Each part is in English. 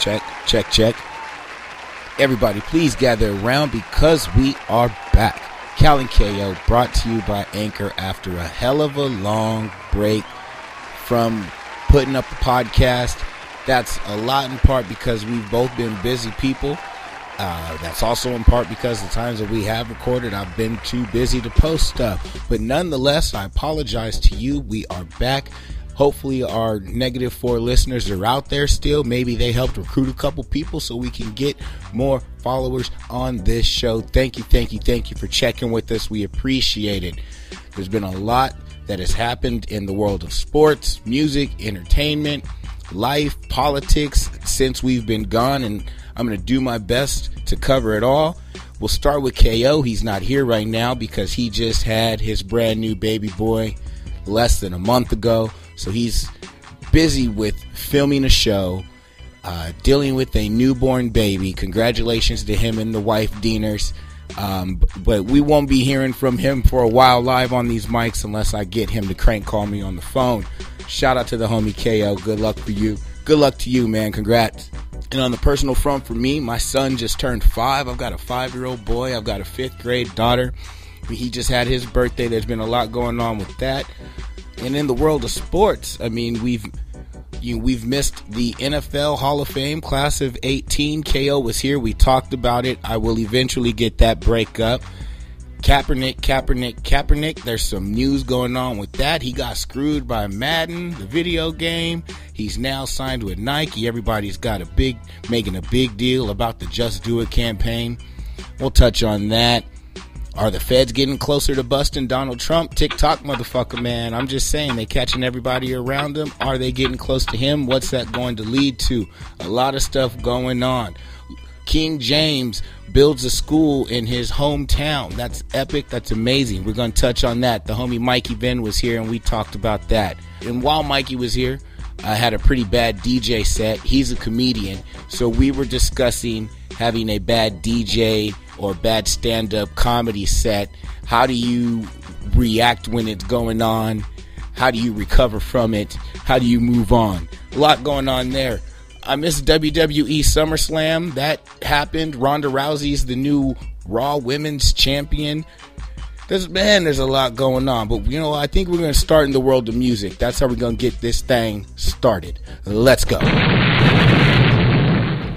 Check, check, check. Everybody, please gather around because we are back. Cal and KO brought to you by Anchor after a hell of a long break from putting up the podcast. That's a lot in part because we've both been busy people. Uh, that's also in part because the times that we have recorded, I've been too busy to post stuff. But nonetheless, I apologize to you. We are back. Hopefully, our negative four listeners are out there still. Maybe they helped recruit a couple people so we can get more followers on this show. Thank you, thank you, thank you for checking with us. We appreciate it. There's been a lot that has happened in the world of sports, music, entertainment, life, politics since we've been gone, and I'm going to do my best to cover it all. We'll start with KO. He's not here right now because he just had his brand new baby boy less than a month ago. So he's busy with filming a show, uh, dealing with a newborn baby. Congratulations to him and the wife, Deaners. Um, but we won't be hearing from him for a while live on these mics unless I get him to crank call me on the phone. Shout out to the homie KO. Good luck for you. Good luck to you, man. Congrats. And on the personal front for me, my son just turned five. I've got a five year old boy. I've got a fifth grade daughter. He just had his birthday. There's been a lot going on with that. And in the world of sports, I mean, we've you, we've missed the NFL Hall of Fame class of 18. KO was here. We talked about it. I will eventually get that break up. Kaepernick, Kaepernick, Kaepernick. There's some news going on with that. He got screwed by Madden, the video game. He's now signed with Nike. Everybody's got a big, making a big deal about the Just Do It campaign. We'll touch on that. Are the feds getting closer to busting Donald Trump? TikTok motherfucker, man. I'm just saying, they catching everybody around them. Are they getting close to him? What's that going to lead to? A lot of stuff going on. King James builds a school in his hometown. That's epic. That's amazing. We're going to touch on that. The homie Mikey Ben was here and we talked about that. And while Mikey was here, I had a pretty bad DJ set. He's a comedian. So we were discussing having a bad DJ or bad stand up comedy set. How do you react when it's going on? How do you recover from it? How do you move on? A lot going on there. I missed WWE SummerSlam. That happened. Ronda Rousey's the new Raw Women's Champion. There's man, there's a lot going on, but you know, I think we're gonna start in the world of music. That's how we're gonna get this thing started. Let's go.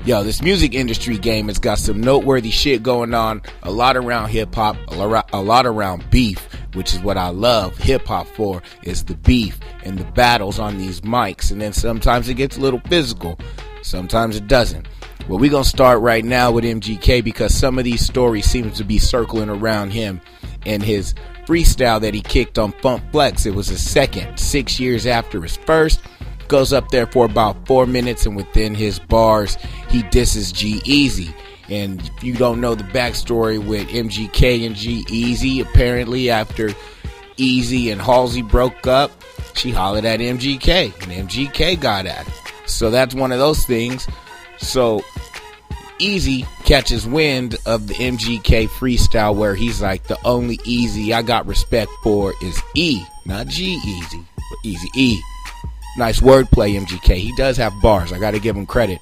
Yo, this music industry game has got some noteworthy shit going on. A lot around hip hop, a lot around beef, which is what I love hip hop for, is the beef and the battles on these mics. And then sometimes it gets a little physical, sometimes it doesn't. Well, we're going to start right now with MGK because some of these stories seem to be circling around him and his freestyle that he kicked on Funk Flex. It was his second, six years after his first goes up there for about four minutes, and within his bars, he disses G-Eazy. And if you don't know the backstory with MGK and G-Eazy, apparently after Eazy and Halsey broke up, she hollered at MGK, and MGK got at her. So that's one of those things. So Eazy catches wind of the MGK freestyle where he's like, the only Eazy I got respect for is E, not G-Eazy, but Easy E. Nice wordplay, MGK. He does have bars. I got to give him credit.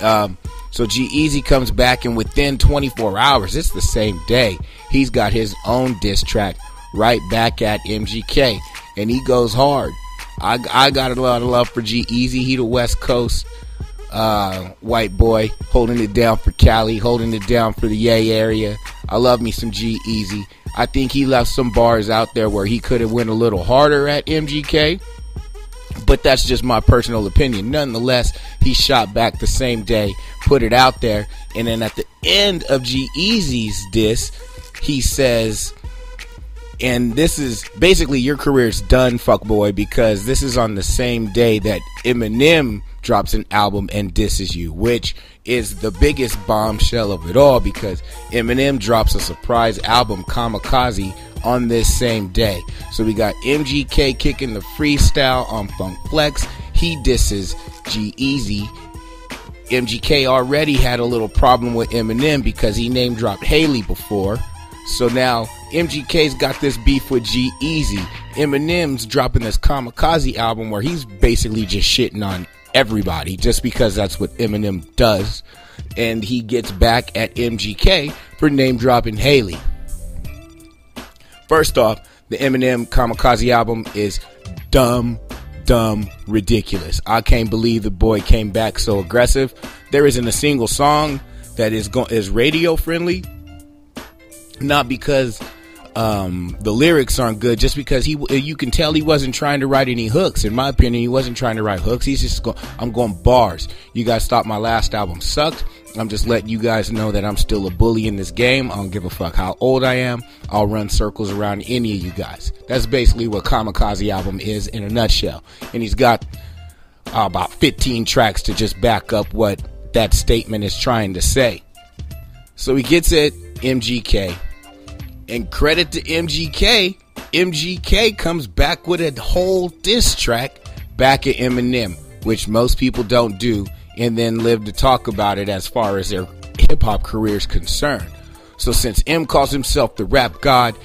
Um, so G-Eazy comes back, and within 24 hours, it's the same day, he's got his own diss track right back at MGK, and he goes hard. I, I got a lot of love for G-Eazy. He the West Coast uh, white boy, holding it down for Cali, holding it down for the Yay area. I love me some G-Eazy. I think he left some bars out there where he could have went a little harder at MGK but that's just my personal opinion. Nonetheless, he shot back the same day, put it out there, and then at the end of G-Eazy's diss, he says, and this is basically your career's done, fuckboy, because this is on the same day that Eminem drops an album and disses you, which is the biggest bombshell of it all because Eminem drops a surprise album, Kamikaze, on this same day. So we got MGK kicking the freestyle on Funk Flex. He disses G-Eazy. MGK already had a little problem with Eminem because he name dropped Hailie before. So now MGK's got this beef with G Easy. Eminem's dropping this Kamikaze album where he's basically just shitting on everybody just because that's what Eminem does. And he gets back at MGK for name dropping Hailie. First off, the Eminem Kamikaze album is dumb, dumb, ridiculous. I can't believe the boy came back so aggressive. There isn't a single song that is go- is radio friendly. Not because um, the lyrics aren't good, just because he you can tell he wasn't trying to write any hooks. In my opinion, he wasn't trying to write hooks. He's just going. I'm going bars. You guys thought my last album sucked. I'm just letting you guys know that I'm still a bully in this game. I don't give a fuck how old I am. I'll run circles around any of you guys. That's basically what Kamikaze album is in a nutshell. And he's got uh, about 15 tracks to just back up what that statement is trying to say. So he gets it, MGK. And credit to MGK, MGK comes back with a whole diss track back at Eminem, which most people don't do, and then live to talk about it as far as their hip hop career is concerned. So since M calls himself the rap god,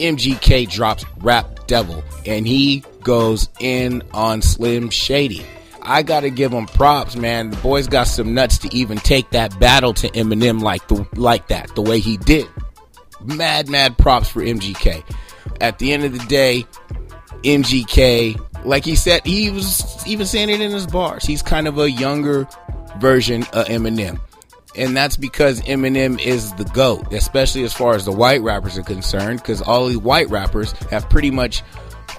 MGK drops Rap Devil, and he goes in on Slim Shady. I gotta give him props, man. The boy's got some nuts to even take that battle to Eminem like the like that, the way he did. Mad, mad props for MGK. At the end of the day, MGK, like he said, he was even saying it in his bars. He's kind of a younger version of Eminem. And that's because Eminem is the GOAT, especially as far as the white rappers are concerned, because all the white rappers have pretty much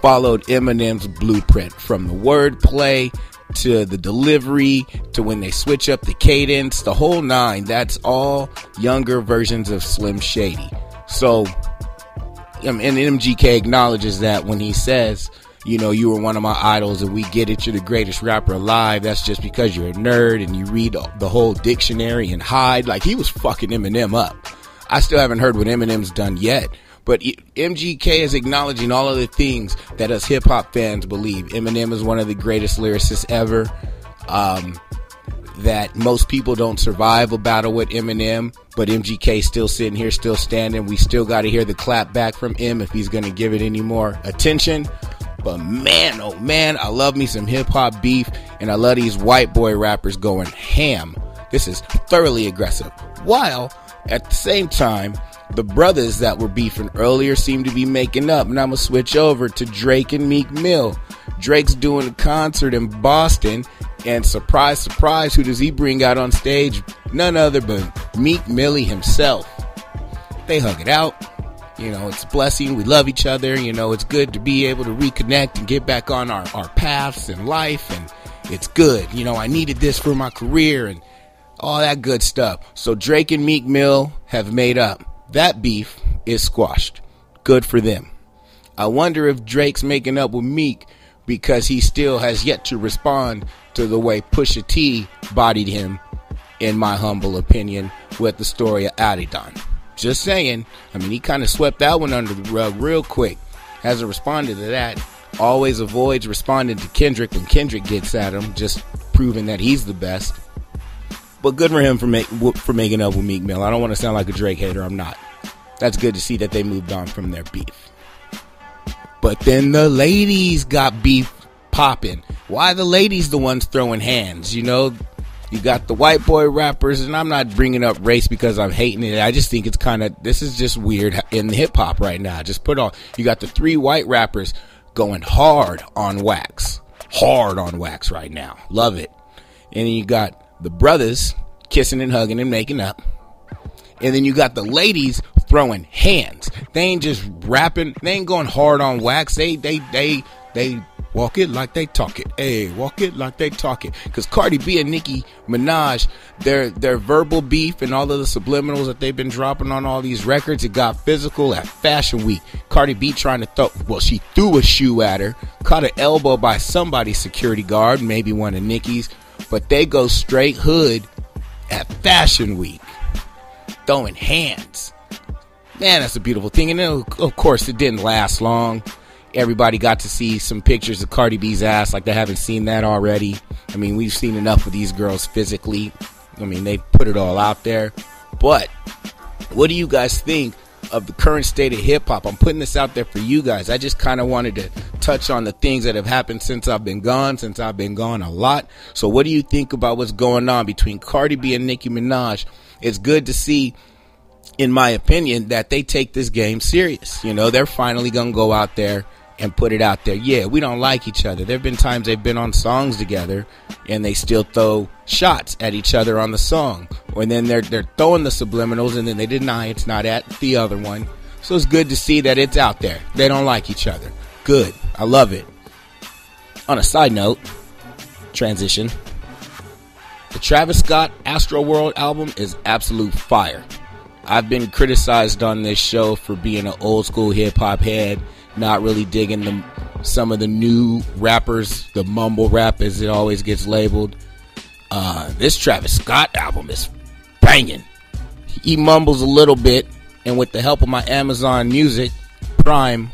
followed Eminem's blueprint from the wordplay to the delivery to when they switch up the cadence, the whole nine. That's all younger versions of Slim Shady. So, and MGK acknowledges that when he says, you know, you were one of my idols and we get it, you're the greatest rapper alive. That's just because you're a nerd and you read the whole dictionary and hide. Like, he was fucking Eminem up. I still haven't heard what Eminem's done yet. But MGK is acknowledging all of the things that us hip hop fans believe. Eminem is one of the greatest lyricists ever. Um, that most people don't survive a battle with Eminem, but MGK still sitting here, still standing. We still got to hear the clap back from him if he's going to give it any more attention. But man, oh man, I love me some hip hop beef, and I love these white boy rappers going ham. This is thoroughly aggressive. While at the same time, the brothers that were beefing earlier seem to be making up. And I'm to switch over to Drake and Meek Mill. Drake's doing a concert in Boston. And surprise, surprise, who does he bring out on stage? None other but Meek Millie himself. They hug it out. You know, it's a blessing. We love each other. You know, it's good to be able to reconnect and get back on our, our paths in life. And it's good. You know, I needed this for my career and all that good stuff. So Drake and Meek Mill have made up. That beef is squashed. Good for them. I wonder if Drake's making up with Meek because he still has yet to respond to the way Pusha T bodied him, in my humble opinion, with the story of Adidon. Just saying. I mean, he kind of swept that one under the rug real quick. Hasn't responded to that. Always avoids responding to Kendrick when Kendrick gets at him, just proving that he's the best. But good for him for, make, for making up with Meek Mill. I don't want to sound like a Drake hater. I'm not. That's good to see that they moved on from their beef. But then the ladies got beef popping. Why the ladies the ones throwing hands? You know, you got the white boy rappers, and I'm not bringing up race because I'm hating it. I just think it's kind of this is just weird in hip hop right now. Just put on. You got the three white rappers going hard on wax, hard on wax right now. Love it. And then you got the brothers kissing and hugging and making up. And then you got the ladies throwing hands. They ain't just rapping. They ain't going hard on wax. They they they they walk it like they talk it. Hey, walk it like they talk it. Cause Cardi B and Nicki Minaj, their their verbal beef and all of the subliminals that they've been dropping on all these records, it got physical at Fashion Week. Cardi B trying to throw well, she threw a shoe at her, caught an elbow by somebody's security guard, maybe one of Nicki's but they go straight hood at Fashion Week, throwing hands. Man, that's a beautiful thing. And then, of course, it didn't last long. Everybody got to see some pictures of Cardi B's ass like they haven't seen that already. I mean, we've seen enough of these girls physically. I mean, they put it all out there. But what do you guys think of the current state of hip hop? I'm putting this out there for you guys. I just kind of wanted to touch on the things that have happened since I've been gone, since I've been gone a lot. So, what do you think about what's going on between Cardi B and Nicki Minaj? It's good to see, in my opinion, that they take this game serious. You know, they're finally going to go out there and put it out there. Yeah, we don't like each other. There have been times they've been on songs together and they still throw shots at each other on the song. And then they're they're throwing the subliminals and then they deny it's not at the other one. So it's good to see that it's out there. They don't like each other. Good. I love it. On a side note, transition. The Travis Scott Astroworld album is absolute fire. I've been criticized on this show for being an old school hip hop head not really digging the, some of the new rappers, the mumble rap as it always gets labeled. Uh, this Travis Scott album is banging. He mumbles a little bit, and with the help of my Amazon Music Prime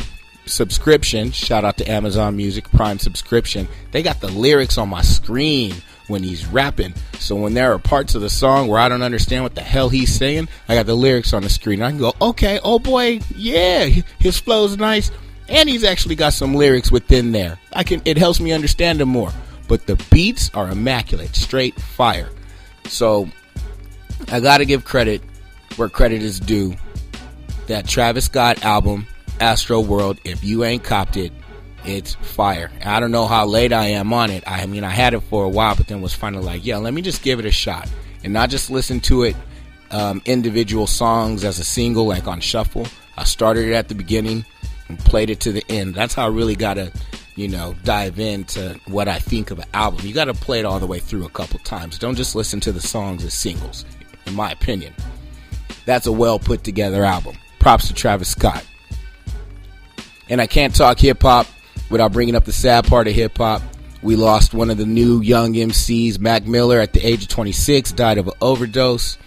subscription, shout out to Amazon Music Prime subscription, they got the lyrics on my screen when he's rapping. So when there are parts of the song where I don't understand what the hell he's saying, I got the lyrics on the screen. I can go, okay, oh boy, yeah, his flow's nice and he's actually got some lyrics within there. I can it helps me understand him more. But the beats are immaculate, straight fire. So I gotta give credit where credit is due. That Travis Scott album, Astroworld, if you ain't copped it, it's fire. I don't know how late I am on it. I mean, I had it for a while, but then was finally like, yeah, let me just give it a shot and not just listen to it um, individual songs as a single, like on shuffle. I started it at the beginning and played it to the end. That's how I really got to, you know, dive into what I think of an album. You got to play it all the way through a couple times. Don't just listen to the songs as singles, in my opinion. That's a well put together album. Props to Travis Scott. And I can't talk hip hop without bringing up the sad part of hip hop. We lost one of the new young MCs, Mac Miller, at the age of 26, died of an overdose.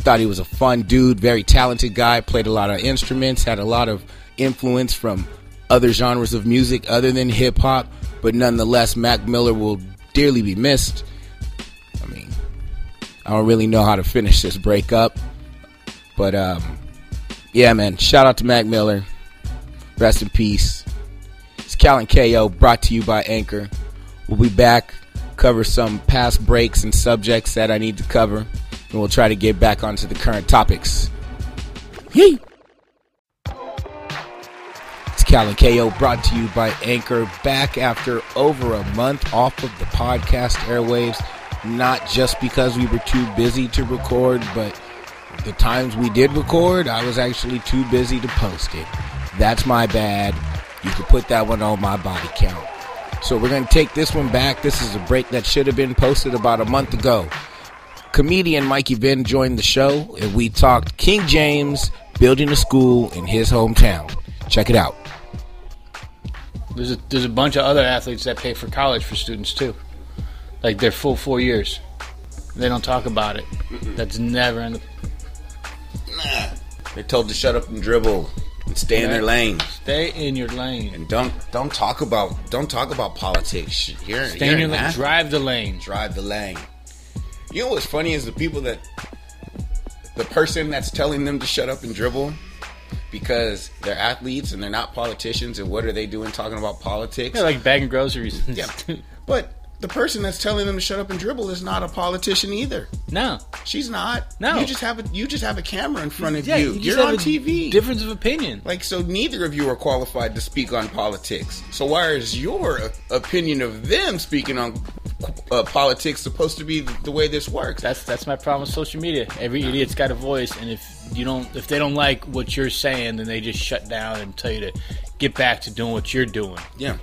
Thought he was a fun dude, very talented guy, played a lot of instruments, had a lot of influence from other genres of music other than hip hop, but nonetheless, Mac Miller will dearly be missed. I mean, I don't really know how to finish this breakup, but um, yeah, man. Shout out to Mac Miller. Rest in peace. It's Cal and KO brought to you by Anchor. We'll be back, cover some past breaks and subjects that I need to cover, and we'll try to get back onto the current topics. Yee! Cal and KO brought to you by Anchor back after over a month off of the podcast airwaves. Not just because we were too busy to record, but the times we did record, I was actually too busy to post it. That's my bad. You can put that one on my body count. So we're going to take this one back. This is a break that should have been posted about a month ago. Comedian Mikey Venn joined the show, and we talked King James building a school in his hometown. Check it out. There's a there's a bunch of other athletes that pay for college for students too, like their full four years. They don't talk about it. That's never in the. Nah. They're told to shut up and dribble and stay in their lane. Stay in your lane and don't don't talk about don't talk about politics. You're, stay in your lane. Drive the lane. Drive the lane. You know what's funny is the people that the person that's telling them to shut up and dribble because they're athletes and they're not politicians. And what are they doing talking about politics? Yeah, like bagging groceries. yeah, but the person that's telling them to shut up and dribble is not a politician either. No, she's not. No, you just have a you just have a camera in front of yeah, you. you are on TV. Difference of opinion. Like so, neither of you are qualified to speak on politics. So why is your opinion of them speaking on uh, politics supposed to be the way this works? That's that's my problem with social media. Every idiot's got a voice, and if you don't, if they don't like what you're saying, then they just shut down and tell you to get back to doing what you're doing. Yeah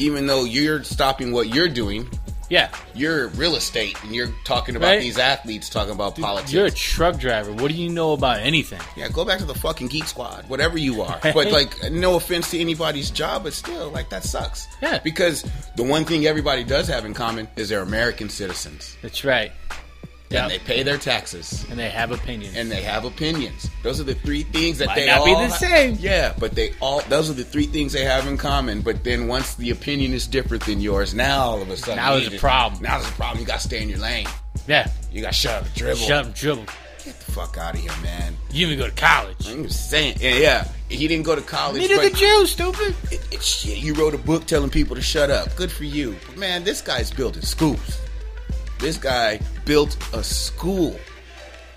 even though you're stopping what you're doing. Yeah, you're real estate, and you're talking about right? these athletes talking about Dude, politics. You're a truck driver. What do you know about anything? Yeah, go back to the fucking geek squad, whatever you are. Right? But like, no offense to anybody's job, but still, like that sucks. Yeah, because the one thing everybody does have in common is they're American citizens. That's right. Yep. And they pay their taxes. And they have opinions. And they have opinions. Those are the three things that Might they not all be the same. Yeah, but they all those are the three things they have in common. But then once the opinion is different than yours, now all of a sudden now there's a problem. Now there's a problem. You got to stay in your lane. Yeah, you got to shut up and dribble. Shut up and dribble. Get the fuck out of here, man. You didn't even go to college. I'm just saying. Yeah, yeah. He didn't go to college. Neither did you, stupid. It, it, shit, you wrote a book telling people to shut up. Good for you. But man, this guy's building schools. This guy built a school.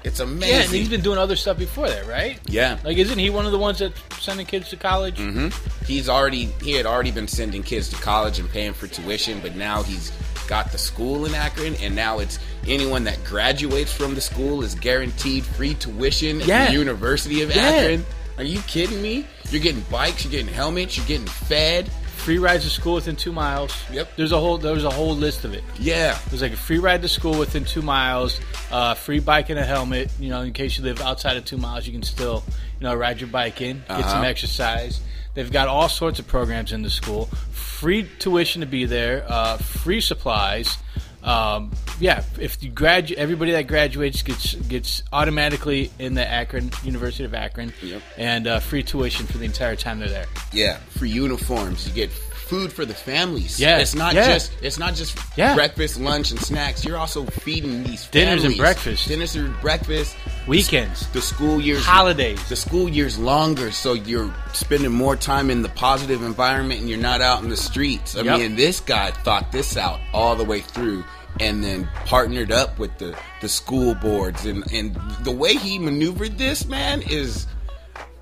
It's amazing. Yeah, and he's been doing other stuff before that, right? Yeah. Like, isn't he one of the ones that's sending kids to college? hmm He's already he had already been sending kids to college and paying for tuition, but now he's got the school in Akron, and now it's anyone that graduates from the school is guaranteed free tuition at Yeah. the University of Yeah. Akron. Are you kidding me? You're getting bikes, you're getting helmets, you're getting fed. Free rides to school within two miles. Yep. There's a whole there's a whole list of it. Yeah, There's like a free ride to school within two miles, uh, free bike and a helmet. You know, in case you live outside of two miles, you can still, you know, ride your bike in, get some Uh-huh. exercise. They've got all sorts of programs in the school. Free tuition to be there, uh, free supplies. Um, yeah, if you graduate, everybody that graduates gets gets automatically in the Akron University of Akron, Yep. and uh, free tuition for the entire time they're there. yeah. Free uniforms. You get food for the families. Yeah, it's not yeah. just it's not just Yeah. breakfast, lunch, and snacks. You're also feeding these Dinners and breakfast. dinners and breakfast. Weekends, The school years, holidays. the school year's longer, so you're spending more time in the positive environment and you're not out in the streets. I Yep. mean, this guy thought this out all the way through and then partnered up with the, the school boards. And, and the way he maneuvered this, man, is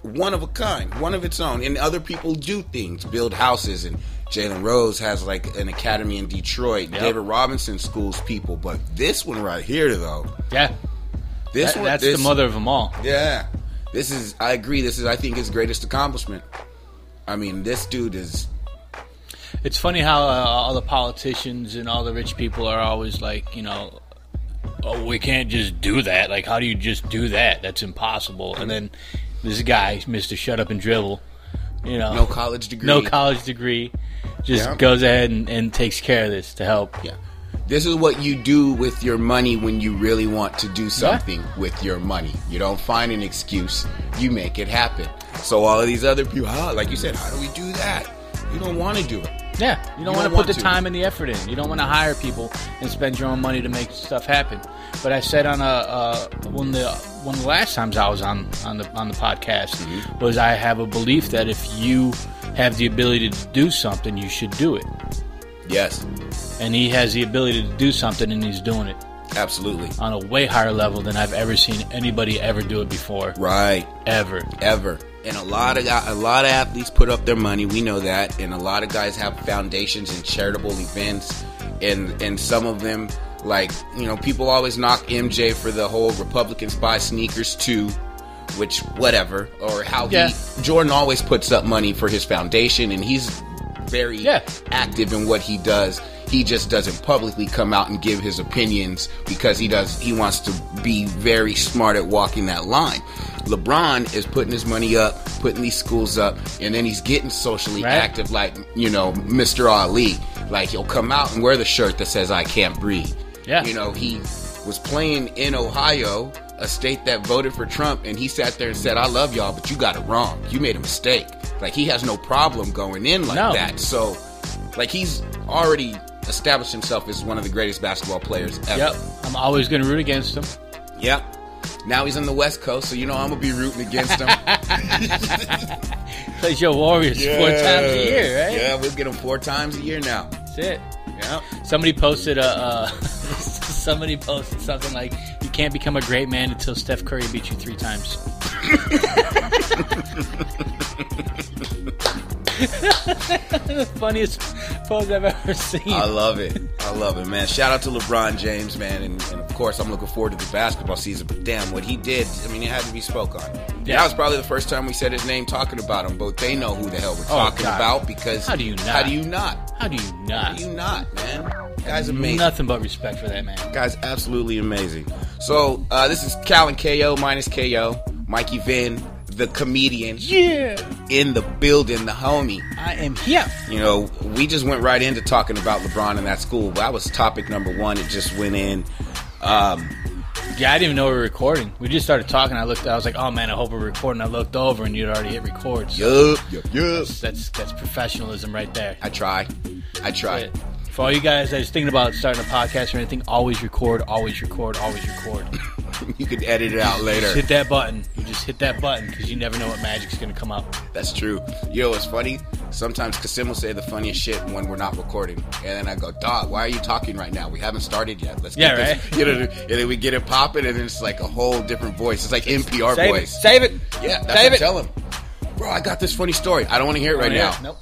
one of a kind, one of its own. And other people do things, build houses. And Jalen Rose has like an academy in Detroit. Yep. David Robinson schools people. But this one right here, though, Yeah, this that- one, that's this, the mother of them all. yeah. This is I agree, this is I think his greatest accomplishment. I mean, this dude is It's funny how uh, all the politicians and all the rich people are always like, you know, oh, we can't just do that. Like, how do you just do that? That's impossible. And then this guy, Mister Shut Up and Dribble, you know, no college degree. no college degree, just Yeah. goes ahead and, and takes care of this to help. Yeah. This is what you do with your money when you really want to do something with your money. You don't find an excuse, you make it happen. So all of these other people, like you said, how do we do that? You don't want to do it. Yeah, you don't You want to put want the to. time and the effort in. You don't want to hire people and spend your own money to make stuff happen. But I said on a uh, one of the one of the last times I was on on the on the podcast Mm-hmm. was I have a belief that if you have the ability to do something, you should do it. Yes, And he has the ability to do something, and he's doing it absolutely. on a way higher level than I've ever seen anybody ever do it before, Right. ever. ever. And a lot of a lot of athletes put up their money. We know that, and a lot of guys have foundations and charitable events, and and some of them, like you know, people always knock MJ for the whole Republicans buy sneakers too, which whatever, or how Yeah. he Jordan always puts up money for his foundation, and he's very Yeah. active in what he does. He just doesn't publicly come out and give his opinions because he does. He wants to be very smart at walking that line. LeBron is putting his money up, putting these schools up, and then he's getting socially Right. active, like you know, Mr. Ali. Like he'll come out and wear the shirt that says "I can't breathe." Yeah. You know, he was playing in Ohio, a state that voted for Trump, and he sat there and said, "I love y'all, but you got it wrong. You made a mistake." Like he has no problem going in like No. that. So, like he's already established himself as one of the greatest basketball players ever. Yep, I'm always going to root against him. Yep. Now he's on the West Coast, so you know I'm gonna be rooting against him. Plays your Warriors four times a year, right? Yeah, we'll get him four times a year now. That's it. Yep. Somebody posted a uh, somebody posted something like you can't become a great man until Steph Curry beats you three times. The funniest pose I've ever seen. I love it. I love it, man. Shout out to LeBron James, man, and, and of course I'm looking forward to the basketball season. But damn, what he did, I mean, it had to be spoke on. Yeah. That was probably the first time we said his name talking about him, but they know who the hell we're Oh, talking God. about because How do you not? How do you not? How do you not? How do you not, man? Guy's amazing. Nothing but respect for that man. Guy's absolutely amazing. So uh, this is Cal and KO minus KO. Mikey Vin, the comedian, Yeah, in the building, the homie. I am here. You know, we just went right into talking about LeBron and that school. That was topic number one. It just went in. Um, Yeah, I didn't even know we were recording. We just started talking. I looked. I was like, "Oh man, I hope we're recording." I looked over, and you'd already hit record. So yup, yup, yup. that's that's professionalism right there. I try. I try. For all you guys that's thinking about starting a podcast or anything, always record, always record, always record. you could edit it out later. Just hit that button. You just hit that button because you never know what magic's going to come out. That's true. Yo, it's funny. Sometimes Kasim will say the funniest shit when we're not recording, and then I go, "Dog, why are you talking right now? We haven't started yet. Let's get Yeah, this." You know, and then we get it popping, and then it's like a whole different voice. It's like NPR Save voice. it. Save it. Yeah, that's Save what it. Tell him. Bro, I got this funny story. I don't want to hear it right now. Nope.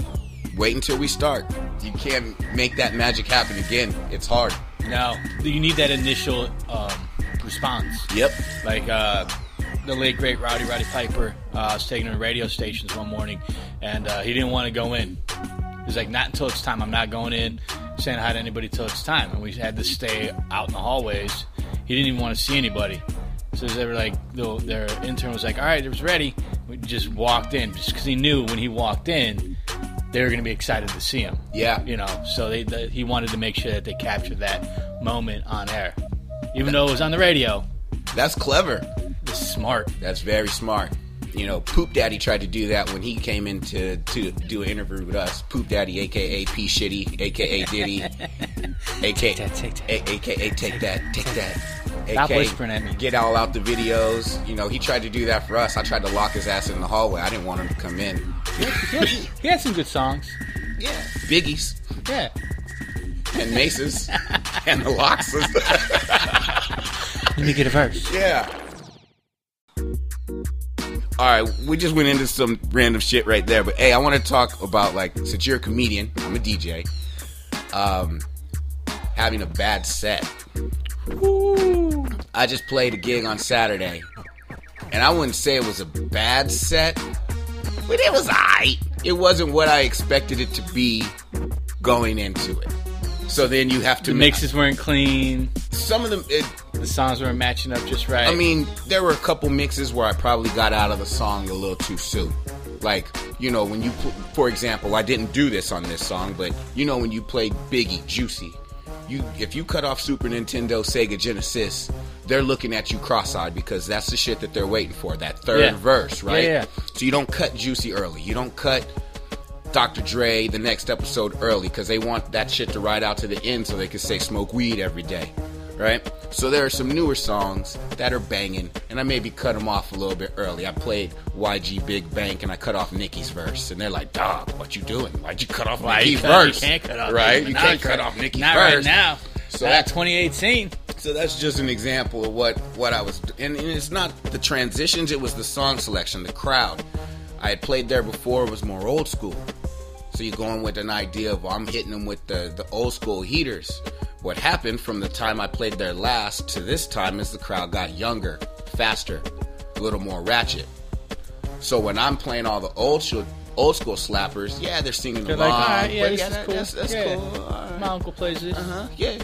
Wait until we start. You can't make that magic happen again. It's hard. No. You need that initial um, response. Yep. Like uh, the late great Rowdy Roddy Piper uh, was taking to radio stations one morning, and uh, he didn't want to go in. He's like, "Not until it's time. I'm not going in, saying hi to anybody till it's time." And we had to stay out in the hallways. He didn't even want to see anybody. So they were like, the, their intern was like, "All right, it was ready." We just walked in, just because he knew when he walked in, they were going to be excited to see him. Yeah. You know, so they, the, he wanted to make sure that they captured that moment on air, even though it was on the radio. That's clever. It's smart. That's very smart. You know, Poop Daddy tried to do that when he came in to, to do an interview with us. Poop Daddy, aka P Shitty, aka Diddy, aka Take that, take that. Aka Take That, Take That. Stop aka whispering at me. Get all out the videos. You know, he tried to do that for us. I tried to lock his ass in the hallway. I didn't want him to come in. He had, he had some good songs. Yeah, Biggies Yeah. and Maces and the Lox. Let me get a verse. Yeah. All right, we just went into some random shit right there, but hey, I want to talk about like since you're a comedian, I'm a DJ, um, having a bad set. I just played a gig on Saturday, and I wouldn't say it was a bad set, but it was alright. It wasn't what I expected it to be going into it. So then you have to The mixes weren't clean. Some of them, it, The songs weren't matching up just right. I mean, there were a couple mixes where I probably got out of the song a little too soon. Like, you know, when you, pl- for example, I didn't do this on this song, but you know, when you played Biggie, Juicy, you if you cut off Super Nintendo, Sega Genesis, they're looking at you cross-eyed because that's the shit that they're waiting for, that third Yeah. verse, right? Yeah, yeah. So you don't cut Juicy early. You don't cut Dr. Dre the next episode early because they want that shit to ride out to the end so they can say smoke weed every day, right? So there are some newer songs that are banging, and I maybe cut them off a little bit early. I played YG Big Bank and I cut off Nicki's verse, and they're like, "Dog, what you doing? Why'd you cut off Why Nicki's verse? You can't cut off right? You can't cut off Nicki's Not verse right now. So So that- that's 2018. so that's just an example of what what I was, and, and it's not the transitions; it was the song selection, the crowd. I had played there before; it was more old school. So you're going with an idea of I'm hitting them with the the old school heaters. What happened from the time I played there last to this time is the crowd got younger, faster, a little more ratchet. So when I'm playing all the old school old school slappers, yeah, they're singing They're along. like, right, yeah, but this yeah, is that- cool. That's, that's Yeah. cool. right. My uncle plays this. Uh-huh. Yeah.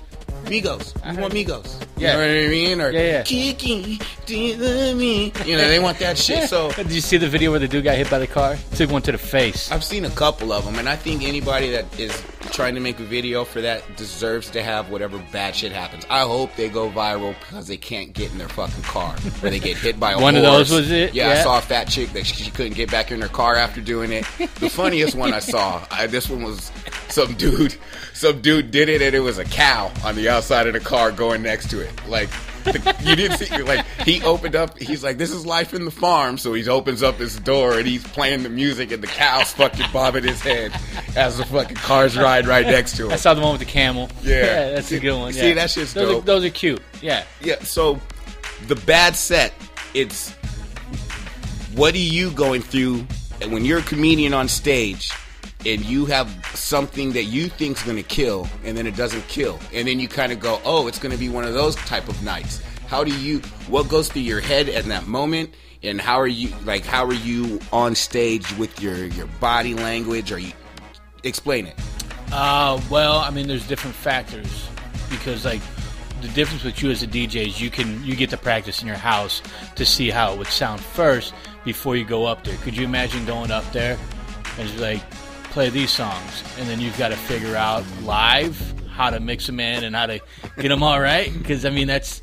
Migos. We want Migos. Yeah. You know what I mean? Or Yeah, yeah. Kiki, me. You know, they want that shit. So Did you see the video where the dude got hit by the car? Took one to the face. I've seen a couple of them, and I think anybody that is trying to make a video for that deserves to have whatever bad shit happens. I hope they go viral because they can't get in their fucking car, or they get hit by a One of those was it? Yeah, I saw a fat chick that she couldn't get back in her car after doing it. The funniest one I saw, I, this one was some dude, some dude did it, and it was a cow on the outside of the car going next to it, like. The, you didn't see like he opened up. He's like, "This is life in the farm." So he opens up his door and he's playing the music, and the cow's fucking bobbing his head as the fucking cars ride right next to him. I saw the one with the camel. Yeah. that's a good one. See, yeah. that shit's those dope. Are, those are cute. Yeah. Yeah. So the bad set. It's what are you going through when you're a comedian on stage and you have something that you think's going to kill and then it doesn't kill. And then you kind of go oh it's going to be one of those type of nights. How do you what goes through your head at that moment? And how are you like how are you on stage with your your body language? Or you explain it. Uh, well, I mean, there's different factors because, like, the difference with you as a DJ is you can you get to practice in your house to see how it would sound first before you go up there. Could you imagine going up there and just like play these songs, and then you've got to figure out live how to mix them in and how to get them all right? Because I mean, that's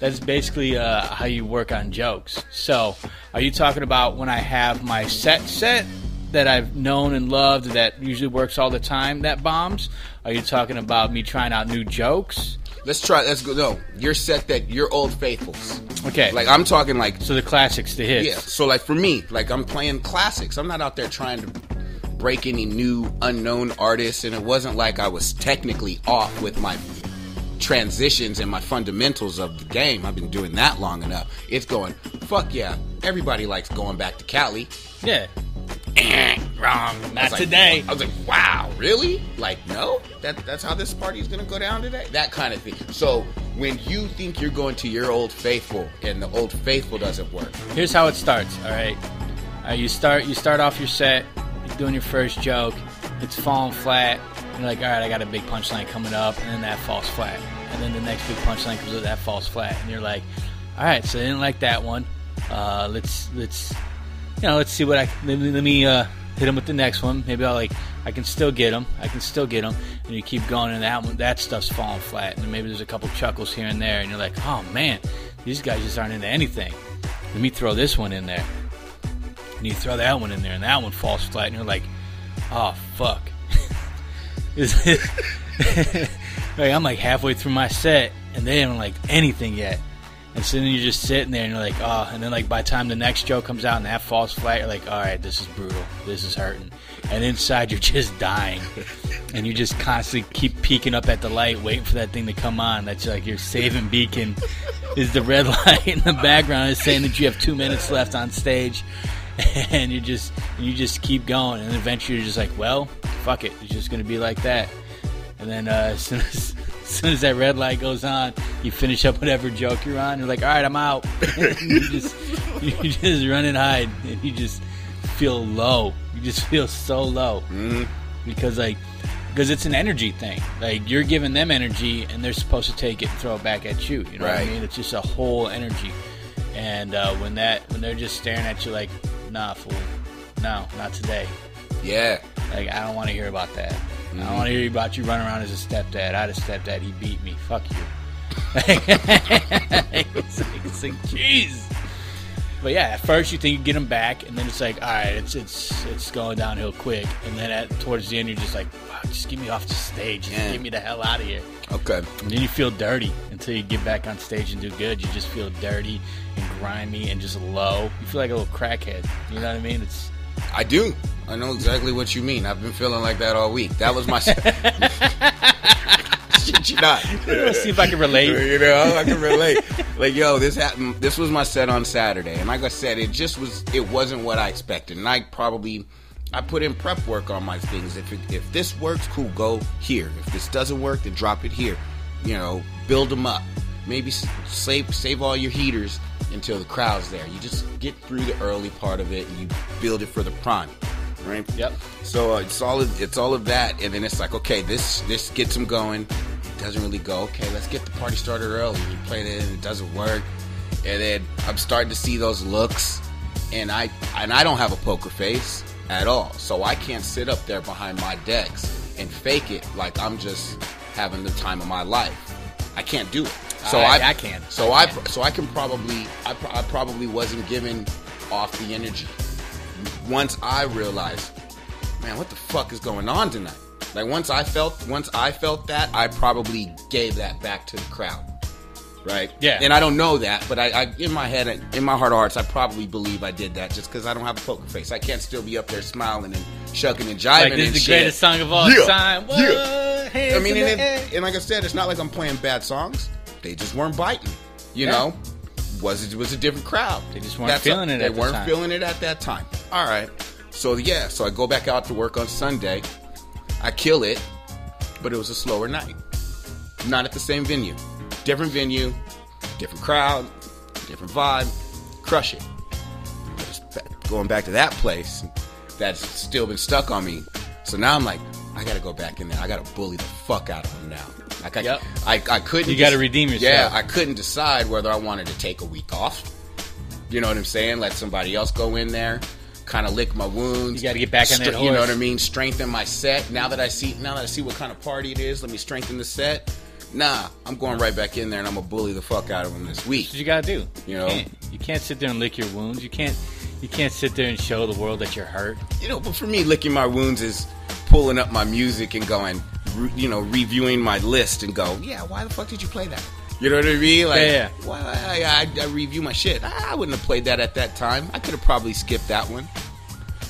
that's basically uh, how you work on jokes. So, are you talking about when I have my set set? that I've known and loved that usually works all the time that bombs? Are you talking about me trying out new jokes? Let's try. Let's go. No, you're set that you're old faithfuls. Okay. Like I'm talking like so the classics, the hits. yeah. So like for me, like I'm playing classics. I'm not out there trying to break any new unknown artists, and it wasn't like I was technically off with my transitions and my fundamentals of the game. I've been doing that long enough. It's going. Fuck yeah. Everybody likes going back to Cali. Yeah. Eh, wrong. I Not like- today. I was like, wow, really? Like, no? That that's how this party is gonna go down today? That kind of thing. So when you think you're going to your old faithful and the old faithful doesn't work, Here's how it starts. All right. Uh, you start. You start off your set. Doing your first joke. It's falling flat. You're like, all right, I got a big punchline coming up, and then that falls flat. And then the next big punchline comes up, that falls flat, and you're like, all right, so I didn't like that one. Uh, let's let's you know, let's see what I let me, let me uh, hit him with the next one. Maybe I'll like I can still get him. I can still get him. And you keep going, and that one that stuff's falling flat. And maybe there's a couple chuckles here and there, and you're like, oh man, these guys just aren't into anything. Let me throw this one in there. And you throw that one in there, and that one falls flat, and you're like, oh fuck. Like I'm like halfway through my set, and they haven't like anything yet. And so then you're just sitting there and you're like, oh, and then like by the time the next joke comes out and that falls flat, you're like, all right, this is brutal. This is hurting. And inside you're just dying. And you just constantly keep peeking up at the light, waiting for that thing to come on. That's like your saving beacon is the red light in the background is saying that you have two minutes left on stage. And you just you just keep going and eventually you're just like, well, fuck it. It's just gonna be like that. And then uh, as, soon as, as soon as that red light goes on, you finish up whatever joke you're on. You're like, all right, I'm out. you just you just run and hide, and you just feel low. You just feel so low because like because it's an energy thing. Like you're giving them energy, and they're supposed to take it and throw it back at you. You know what I mean? It's just a whole energy. And uh, when that when they're just staring at you like, nah, fool, no, not today. yeah. Like I don't want to hear about that. I don't mm-hmm. want to hear about you running around as a stepdad. I had a stepdad. He beat me. Fuck you. it's like, it's like, jeez. But yeah, at first you think you get him back, and then it's like, all right, it's it's it's going downhill quick. And then at towards the end, you're just like, wow, just get me off the stage. Just Yeah. get me the hell out of here. Okay. And then you feel dirty until you get back on stage and do good. You just feel dirty and grimy and just low. You feel like a little crackhead. You know what I mean? It's I do. I know exactly what you mean. I've been feeling like that all week. That was my. Shit, you not. let's see if I can relate. You know, I can relate. like, yo, this happened. This was my set on Saturday, and like I said, it just was. It wasn't what I expected, and I probably. I put in prep work on my things. If it, if this works, cool, go here. If this doesn't work, then drop it here. You know, build them up. Maybe save save all your heaters until the crowd's there. You just get through the early part of it, and you build it for the prime, right? Yep. So uh, it's all of, it's all of that, and then it's like, okay, this this gets them going. Doesn't really go. Okay, let's get the party started early. You play it, and it doesn't work, and then I'm starting to see those looks, and I and I don't have a poker face at all, so I can't sit up there behind my decks and fake it like I'm just having the time of my life. I can't do it. So I- I, I can. So I I, so I can probably I, I probably wasn't giving off the energy once I realized, man, what the fuck is going on tonight? Like once I felt once I felt that, I probably gave that back to the crowd. Right? Yeah. And I don't know that, but I, I in my head in my heart of hearts, I probably believe I did that just because I don't have a poker face. I can't still be up there smiling and shucking and jiving Like this and is the shit. greatest song of all Yeah, time. What? yeah. Hands I mean, and, it, and like I said, it's not like I'm playing bad songs. They just weren't biting. You Yeah. know, was it was a different crowd. They just weren't feeling it They the weren't time. feeling it at that time. All right. So yeah, so I go back out to work on Sunday. I kill it, but it was a slower night. Not at the same venue. Different venue, different crowd, different vibe. Crush it. But going back to that place, that's still been stuck on me. So now I'm like, I gotta go back in there. I gotta bully the fuck out of them now. Like I, Yep. I, I couldn't. You gotta just- redeem yourself. Yeah, I couldn't decide whether I wanted to take a week off. You know what I'm saying? Let somebody else go in there, kind of lick my wounds. You gotta get back on that Stre- You know what I mean? Strengthen my set. Now that I see, now that I see what kind of party it is, let me strengthen the set. Nah, I'm going right back in there and I'm gonna bully the fuck out of them this week. That's what you gotta do. You know? can't, you can't sit there and lick your wounds. You can't You can't sit there and show the world that you're hurt. You know, but for me, licking my wounds is pulling up my music and going, you know, reviewing my list and go, yeah, why the fuck did you play that? You know what I mean? Like, Yeah, yeah. Why, I, I, I review my shit. I, wouldn't have played that at that time. I could have probably skipped that one.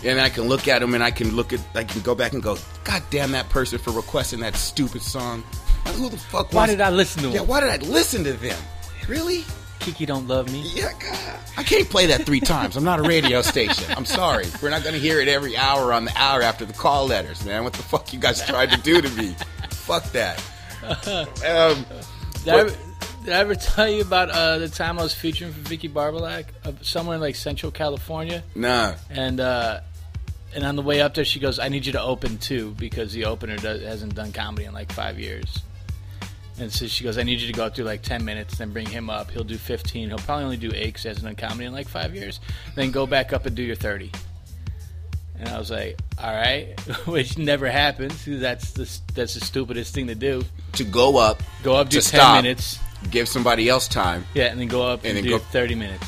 And I can look at them and I can look at, I can go back and go, God damn that person for requesting that stupid song. Like, who the fuck? Why did I listen to them? Yeah, why did I listen to them? Really? Kiki don't love me. Yeah, God. I can't play that three times. I'm not a radio station. I'm sorry. We're not going to hear it every hour on the hour after the call letters, man. What the fuck you guys tried to do to me? fuck that. Um, I, ever, did I ever tell you about uh, the time I was featuring for Vicki Barbolak, uh, somewhere in like Central California? nah. And uh, and on the way up there, she goes, "I need you to open too because the opener does, hasn't done comedy in like five years." And so she goes, "I need you to go through like ten minutes, then bring him up. He'll do fifteen. He'll probably only do eight because he hasn't done comedy in like five years. Then go back up and do your 30. And I was like, "All right," which never happens. That's the that's the stupidest thing to do. To go up, Go up, do ten stop. minutes, give somebody else time. yeah, and then go up and, And then do go- thirty minutes.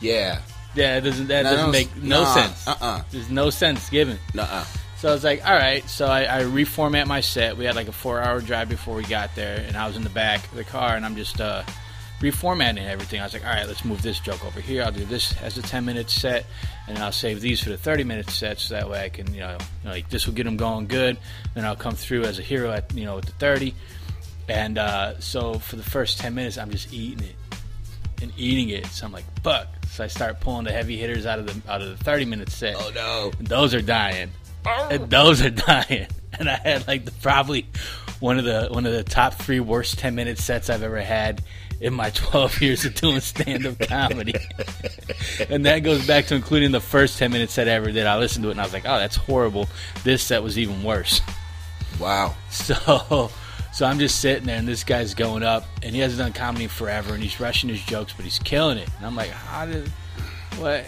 Yeah. Yeah, it doesn't that No, doesn't make no nah, sense. uh-uh. There's no sense given. Nuh-uh. So I was like, all right. So I, I reformat my set. We had like a four hour drive before we got there, and I was in the back of the car, and I'm just uh, reformatting everything. I was like, all right, let's move this joke over here. I'll do this as a 10 minute set, and I'll save these for the 30 minute set, so that way I can, you know, you know, like this will get them going good. Then I'll come through as a hero at, you know, at the 30. And uh, so for the first 10 minutes, I'm just eating it and eating it. So I'm like, fuck. So I start pulling the heavy hitters out of the out of the 30 minute set. Oh, no. And those are dying. And those are dying. And I had like the probably one of the one of the top three worst ten minute sets I've ever had in my twelve years of doing stand up comedy. and that goes back to including the first ten minute set I ever did. I listened to it and I was like, Oh, that's horrible. This set was even worse. Wow. So so I'm just sitting there and this guy's going up and he hasn't done comedy forever and he's rushing his jokes but he's killing it. And I'm like, how did what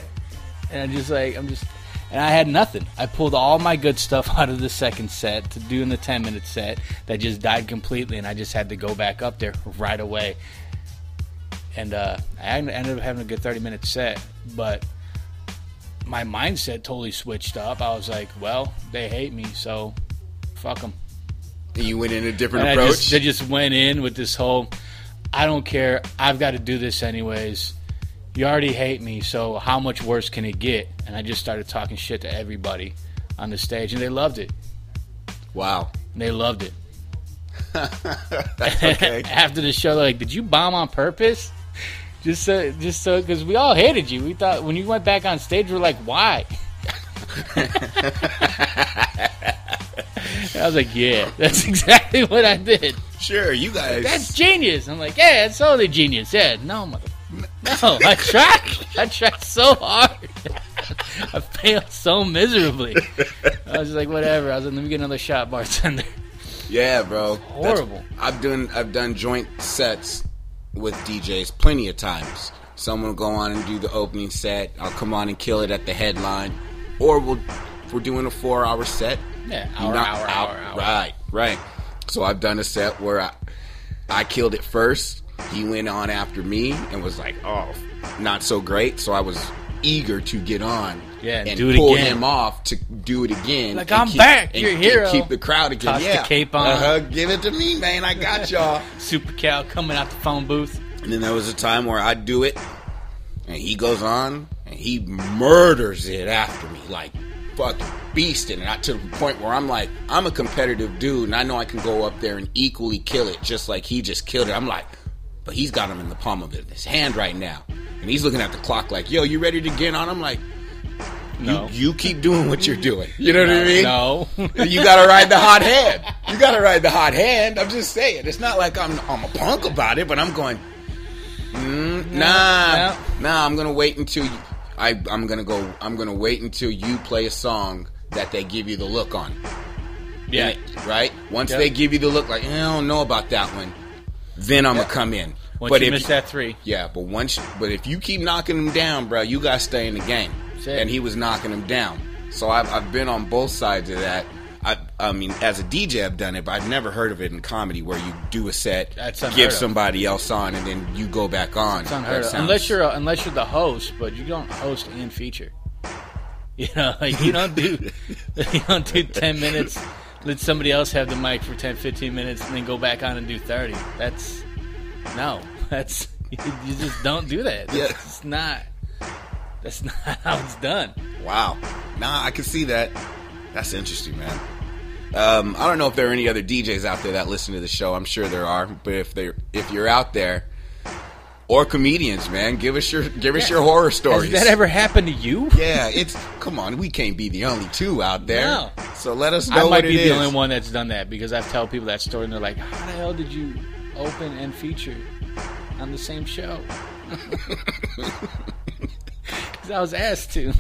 and I'm just like I'm just and I had nothing. I pulled all my good stuff out of the second set to do in the ten minute set that just died completely and I just had to go back up there right away. And uh, I ended up having a good thirty minute set, but my mindset totally switched up. I was like, well, they hate me, so fuck them. And you went in a different And approach? just, they just went in with this whole, I don't care. I've got to do this anyways. You already hate me, so how much worse can it get? And I just started talking shit to everybody on the stage, and they loved it. wow. They loved it. After the show, they're like, "Did you bomb on purpose?" Just so, just so, because we all hated you. We thought when you went back on stage, we're like, "Why?" I was like, "Yeah, that's exactly what I did." Sure, you guys. That's genius. I'm like, yeah, it's totally genius. Yeah, no, mother. No, I tried. I tried so hard. I failed so miserably. I was just like, whatever. I was like, let me get another shot, bartender. Yeah, bro. That's- Horrible. I've done I've done joint sets with DJs plenty of times. Someone will go on and do the opening set. I'll come on and kill it at the headline, or we'll if we're doing a four hour set. Yeah, hour, knock hour, hour, hour. Right, right. So I've done a set where I I killed it first. He went on after me and was like, "Oh, not so great." So I was eager to get on. Yeah, and do it pull again. him off to do it again. Like, I'm back, and you're a keep- hero. Keep the crowd again. Toss the yeah, cape on. Uh-huh, give it to me, man. I got y'all. Super Cal coming out the phone booth. And then there was a time where I'd do it, and he goes on, and he murders it after me, like fucking beasting. And I to the point where I'm like, I'm a competitive dude, and I know I can go up there and equally kill it, just like he just killed it. I'm like, but he's got him in the palm of his hand right now, and he's looking at the clock like, yo, you ready to get on? I'm like, No. you, you keep doing what you're doing. You know what I mean? No. you gotta ride the hot hand. You gotta ride the hot hand. I'm just saying. It's not like I'm I'm a punk about it, but I'm going. Mm, nah, no. nah. I'm gonna wait until you, I. I'm gonna go. I'm gonna wait until you play a song that they give you the look on. yeah. Right. Once Yep. they give you the look, like eh, I don't know about that one, then I'm gonna come in. Once but you if miss that three, yeah, but once, but if you keep knocking them down, bro, you gotta stay in the game. That's it. And he was knocking them down. So I've, I've been on both sides of that. I I mean, as a DJ, I've done it, but I've never heard of it in comedy where you do a set, give somebody else on, and then you go back on. It's unheard That of. sounds- Unless you're a, unless you're the host, but you don't host and feature. You know, like you don't do you don't do ten minutes. Let somebody else have the mic for 10, 15 minutes, and then go back on and do thirty. That's no. That's you, you just don't do that. Yeah. It's not. That's not how it's done. Wow. Nah, I can see that. That's interesting, man. Um, I don't know if there are any other DJs out there that listen to the show. I'm sure there are, but if they if you're out there, or comedians, man, give us your give us your horror stories. Has that ever happened to you? yeah, it's come on. We can't be the only two out there. No. So let us know I might be the is. only one that's done that because I've tell people that story and they're like, "How the hell did you open and feature on the same show?" Because I was asked to.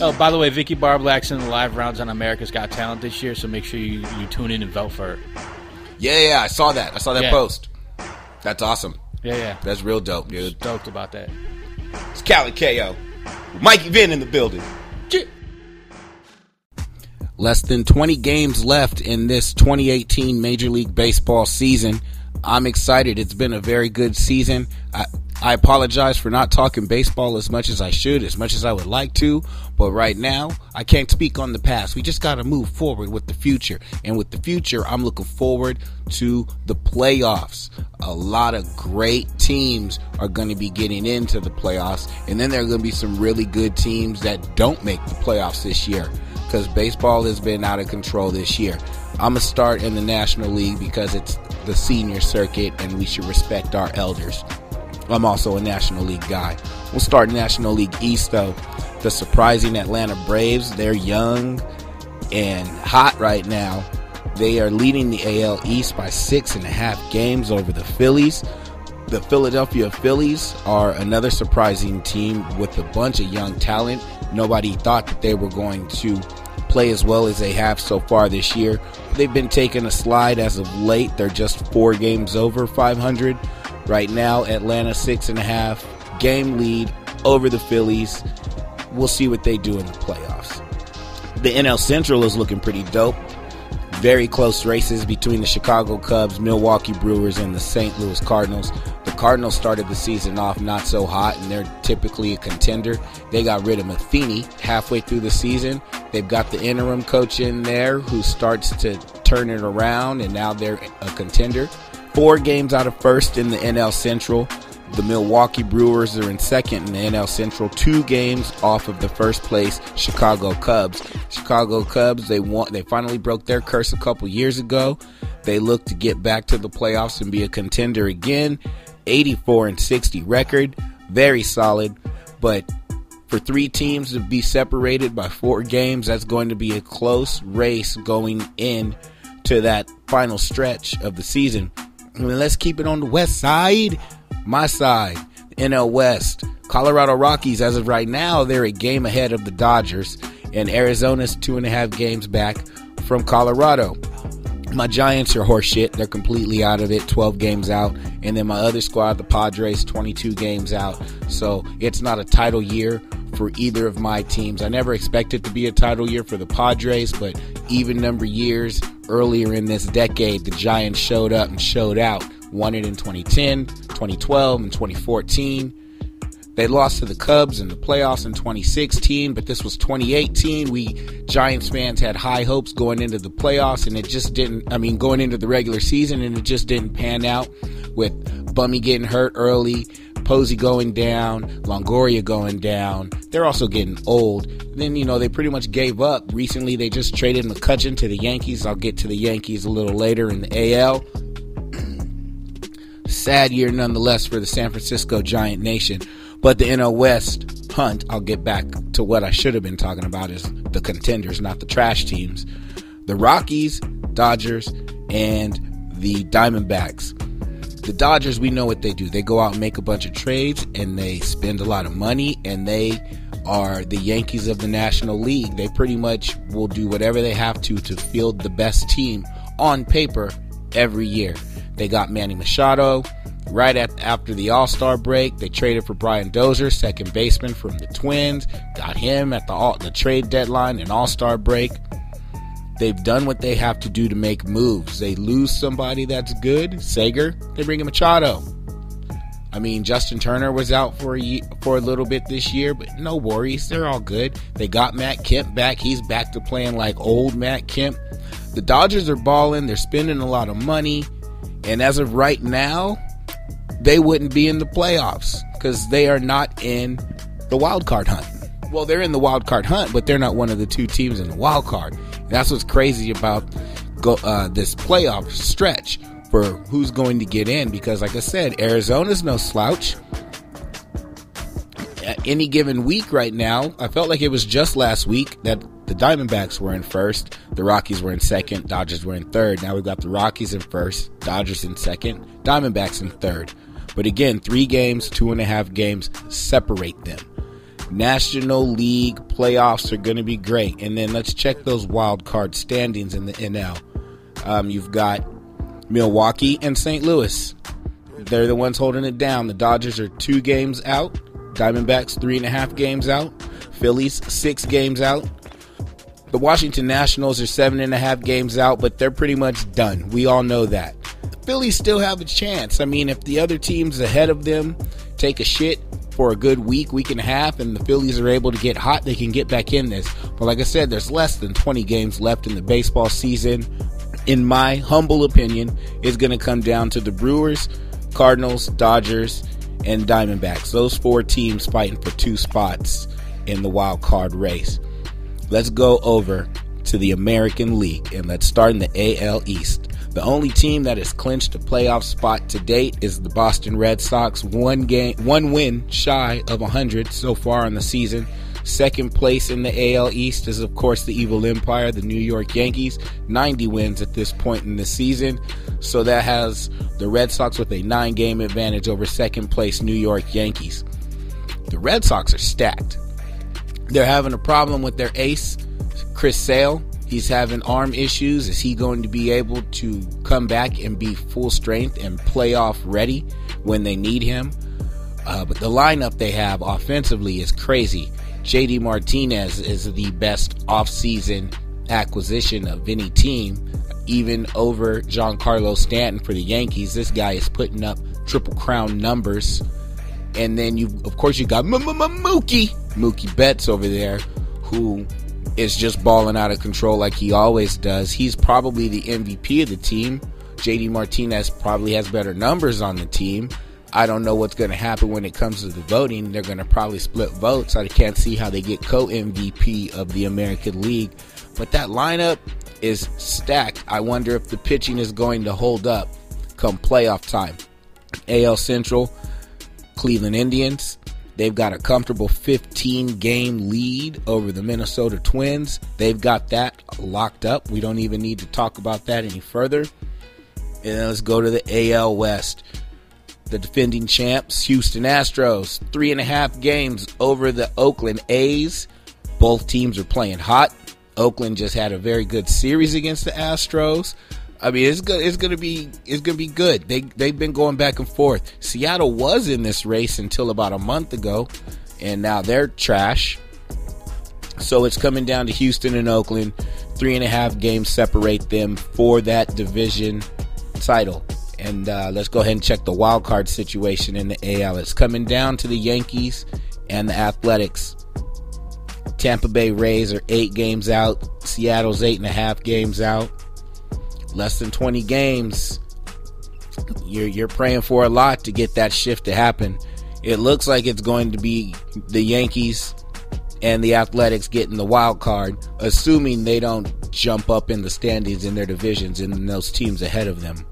oh, by the way, Vicki Barbolak's in the live rounds on America's Got Talent this year, so make sure you, you tune in and vote for her. Yeah, yeah, I saw that. I saw that Yeah. post. That's awesome. Yeah, yeah. That's real dope, dude. Stoked about that. It's Cali KO. Mikey Vin in the building. Less than 20 games left in this 2018 Major League Baseball season. I'm excited. It's been a very good season. I, I apologize for not talking baseball as much as I should, as much as I would like to, but right now, I can't speak on the past. We just got to move forward with the future. And with the future, I'm looking forward to the playoffs. A lot of great teams are going to be getting into the playoffs, and then there are going to be some really good teams that don't make the playoffs this year because baseball has been out of control this year. I'm going to start in the National League because it's the senior circuit and we should respect our elders. I'm also a National League guy. We'll start National League East though. The surprising Atlanta Braves, they're young and hot right now. They are leading the AL East by six and a half games over the Phillies. The Philadelphia Phillies are another surprising team with a bunch of young talent. Nobody thought that they were going to play as well as they have so far this year. They've been taking a slide as of late. They're just four games over 500. Right now, Atlanta six and a half game lead over the Phillies. We'll see what they do in the playoffs. The NL Central is looking pretty dope. Very close races between the Chicago Cubs, Milwaukee Brewers, and the St. Louis Cardinals. The Cardinals started the season off not so hot, and they're typically a contender. They got rid of Matheny halfway through the season. They've got the interim coach in there who starts to turn it around, and now they're a contender. Four games out of first in the NL Central. The Milwaukee Brewers are in second in the NL Central, two games off of the first place Chicago Cubs. Chicago Cubs, they want they finally broke their curse a couple years ago. They look to get back to the playoffs and be a contender again. 84 and 60 record, very solid, but for three teams to be separated by four games, that's going to be a close race going in to that final stretch of the season. Let's keep it on the west side. My side, NL West. Colorado Rockies, as of right now, they're a game ahead of the Dodgers, and Arizona's two and a half games back from Colorado. My Giants are horseshit. They're completely out of it, 12 games out. And then my other squad, the Padres, 22 games out. So it's not a title year for either of my teams. I never expected to be a title year for the Padres, but even number years earlier in this decade, the Giants showed up and showed out. Won it in 2010, 2012, and 2014. They lost to the Cubs in the playoffs in 2016, but this was 2018. We Giants fans had high hopes going into the playoffs, and it just didn't. I mean, going into the regular season, and it just didn't pan out. With Bummy getting hurt early, Posey going down, Longoria going down. They're also getting old. Then you know they pretty much gave up. Recently, they just traded McCutchen to the Yankees. I'll get to the Yankees a little later in the AL. Sad year nonetheless for the San Francisco Giant Nation. But the NL West hunt, I'll get back to what I should have been talking about is the contenders, not the trash teams. The Rockies, Dodgers, and the Diamondbacks. The Dodgers, we know what they do. They go out and make a bunch of trades and they spend a lot of money and they are the Yankees of the National League. They pretty much will do whatever they have to to field the best team on paper every year. They got Manny Machado right at, after the All Star break. They traded for Brian Dozier, second baseman from the Twins. Got him at the the trade deadline and All Star break. They've done what they have to do to make moves. They lose somebody that's good, Seager, they bring in Machado. I mean, Justin Turner was out for a year, for a little bit this year, but no worries, they're all good. They got Matt Kemp back. He's back to playing like old Matt Kemp. The Dodgers are balling. They're spending a lot of money, and as of right now, they wouldn't be in the playoffs because they are not in the wild card hunt. Well, they're in the wild card hunt, but they're not one of the two teams in the wild card. That's what's crazy about go, uh, this playoff stretch for who's going to get in because, like I said, Arizona's no slouch. At any given week right now, I felt like it was just last week that the Diamondbacks were in first, the Rockies were in second, Dodgers were in third. Now we've got the Rockies in first, Dodgers in second, Diamondbacks in third. But again, three games, two and a half games separate them. National League playoffs are going to be great. And then let's check those wild card standings in the NL. Um, you've got Milwaukee and St. Louis. They're the ones holding it down. The Dodgers are two games out. Diamondbacks three and a half games out. Phillies six games out. The Washington Nationals are seven and a half games out, but they're pretty much done. We all know that. The Phillies still have a chance. I mean, if the other teams ahead of them take a shit for a good week, week and a half, and the Phillies are able to get hot, they can get back in this. But like I said, there's less than 20 games left in the baseball season. In my humble opinion, is going to come down to the Brewers, Cardinals, Dodgers, and Diamondbacks. Those four teams fighting for two spots in the wild card race. Let's go over to the American League and let's start in the AL East. The only team that has clinched a playoff spot to date is the Boston Red Sox, one game, one win shy of 100 so far in the season. Second place in the AL East is, of course, the Evil Empire, the New York Yankees, 90 wins at this point in the season. So that has the Red Sox with a nine game advantage over second place New York Yankees. The Red Sox are stacked. They're having a problem with their ace, Chris Sale. He's having arm issues. Is he going to be able to come back and be full strength and playoff ready when they need him? Uh, but the lineup they have offensively is crazy. JD Martinez is the best offseason acquisition of any team, even over Giancarlo Stanton for the Yankees. This guy is putting up triple crown numbers. And then you, of course, you got Mookie, Mookie Betts over there, who is just balling out of control like he always does. He's probably the MVP of the team. JD Martinez probably has better numbers on the team. I don't know what's going to happen when it comes to the voting. They're going to probably split votes. I can't see how they get co MVP of the American League. But that lineup is stacked. I wonder if the pitching is going to hold up come playoff time. AL Central, Cleveland Indians. They've got a comfortable 15 game lead over the Minnesota Twins. They've got that locked up. We don't even need to talk about that any further. And let's go to the AL West the defending champs, Houston Astros. Three and a half games over the Oakland A's. Both teams are playing hot. Oakland just had a very good series against the Astros. I mean, it's good. It's gonna be. It's gonna be good. They they've been going back and forth. Seattle was in this race until about a month ago, and now they're trash. So it's coming down to Houston and Oakland. Three and a half games separate them for that division title. And uh, let's go ahead and check the wild card situation in the AL. It's coming down to the Yankees and the Athletics. Tampa Bay Rays are eight games out. Seattle's eight and a half games out. Less than 20 games. You're, you're praying for a lot to get that shift to happen. It looks like it's going to be the Yankees and the Athletics getting the wild card, assuming they don't jump up in the standings in their divisions and those teams ahead of them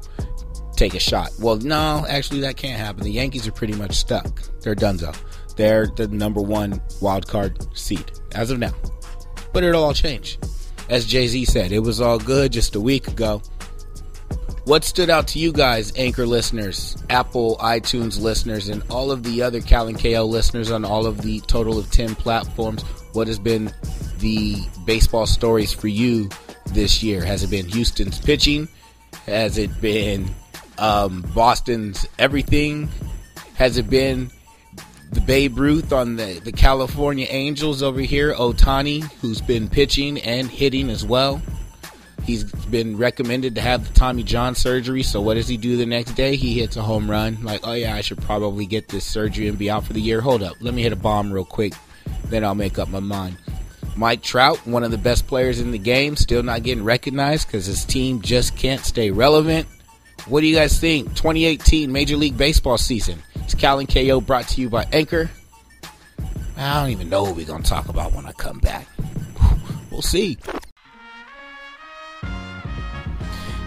take a shot. Well, no, actually, that can't happen. The Yankees are pretty much stuck. They're donezo. They're the number one wild card seed as of now. But it'll all change. As Jay Z said, it was all good just a week ago. What stood out to you guys, Anchor listeners, Apple, iTunes listeners, and all of the other Cal and KO listeners on all of the total of 10 platforms? What has been the baseball stories for you this year? Has it been Houston's pitching? Has it been um, Boston's everything? Has it been the Babe Ruth on the, the California Angels over here, Ohtani, who's been pitching and hitting as well? He's been recommended to have the Tommy John surgery. So what does he do the next day? He hits a home run. Like, oh yeah, I should probably get this surgery and be out for the year. Hold up, let me hit a bomb real quick, then I'll make up my mind. Mike Trout, one of the best players in the game, still not getting recognized because his team just can't stay relevant. What do you guys think? 2018 Major League Baseball season. It's Cal KO brought to you by Anchor. I don't even know what we're going to talk about when I come back. We'll see.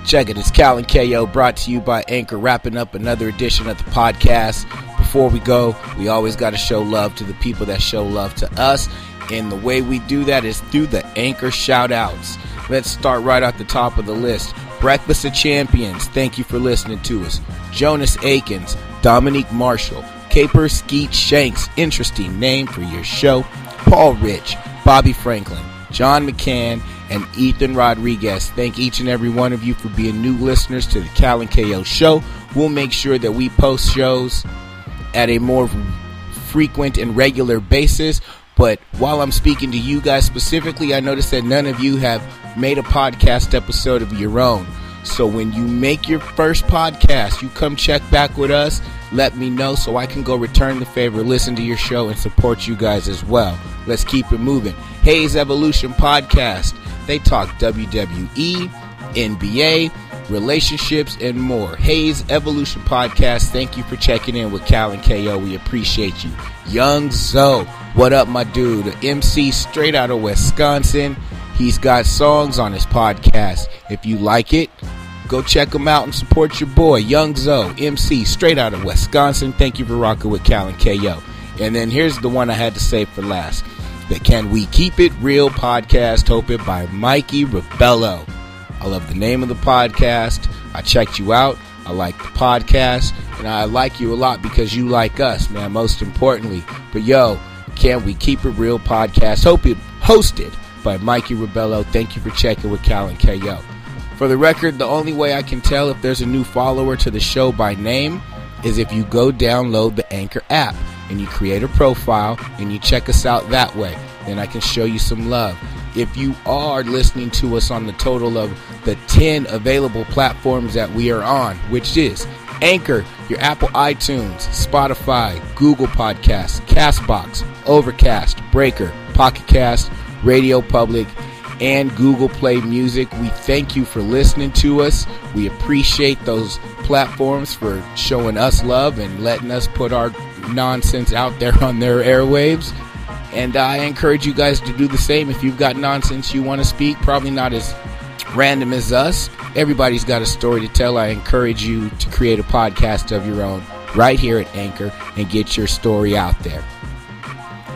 Check it. It's Cal and KO brought to you by Anchor, wrapping up another edition of the podcast. Before we go, we always got to show love to the people that show love to us. And the way we do that is through the Anchor shout outs. Let's start right at the top of the list. Breakfast of Champions, thank you for listening to us. Jonas Akins, Dominique Marshall, Caper Skeet Shanks, interesting name for your show. Paul Rich, Bobby Franklin, John McCann, and Ethan Rodriguez. Thank each and every one of you for being new listeners to the Cal and KO show. We'll make sure that we post shows at a more frequent and regular basis. But while I'm speaking to you guys specifically, I noticed that none of you have made a podcast episode of your own. So when you make your first podcast, you come check back with us. Let me know so I can go return the favor, listen to your show, and support you guys as well. Let's keep it moving. Hayes Evolution Podcast. They talk WWE, NBA, relationships, and more. Hayes Evolution Podcast. Thank you for checking in with Cal and KO. We appreciate you. Young Zoe. What up, my dude? MC straight out of Wisconsin. He's got songs on his podcast. If you like it, go check him out and support your boy, Young Zoe, MC, straight out of Wisconsin. Thank you for rocking with Cal and KO. And then here's the one I had to say for last. The Can We Keep It Real podcast, hosted by Mikey Rebello. I love the name of the podcast. I checked you out. I like the podcast. And I like you a lot because you like us, man, most importantly. But yo, Can We Keep It Real podcast, hope it hosted by Mikey Rebello. Thank you for checking with Cal and KO. For the record, the only way I can tell if there's a new follower to the show by name is if you go download the Anchor app and you create a profile and you check us out that way. Then I can show you some love. If you are listening to us on the total of the 10 available platforms that we are on, which is Anchor, your Apple iTunes, Spotify, Google Podcasts, Castbox, Overcast, Breaker, Pocket Cast, Radio Public, and Google Play Music. We thank you for listening to us. We appreciate those platforms for showing us love and letting us put our nonsense out there on their airwaves. And I encourage you guys to do the same. If you've got nonsense you want to speak, probably not as random as us. Everybody's got a story to tell. I encourage you to create a podcast of your own right here at Anchor and get your story out there.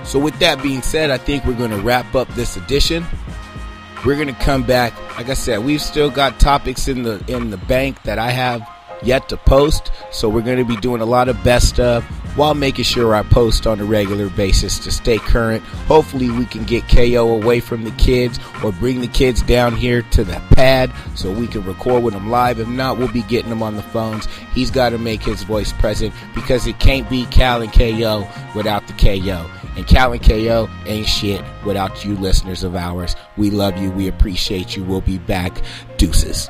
So, with that being said, I think we're going to wrap up this edition. We're going to come back. Like I said, we've still got topics in the in the bank that I have yet to post. So we're going to be doing a lot of best stuff while making sure I post on a regular basis to stay current. Hopefully, we can get KO away from the kids or bring the kids down here to the pad so we can record with them live. If not, we'll be getting them on the phones. He's got to make his voice present because it can't be Cal and KO without the KO. And Cal and KO ain't shit without you listeners of ours. We love you. We appreciate you. We'll be back. Deuces.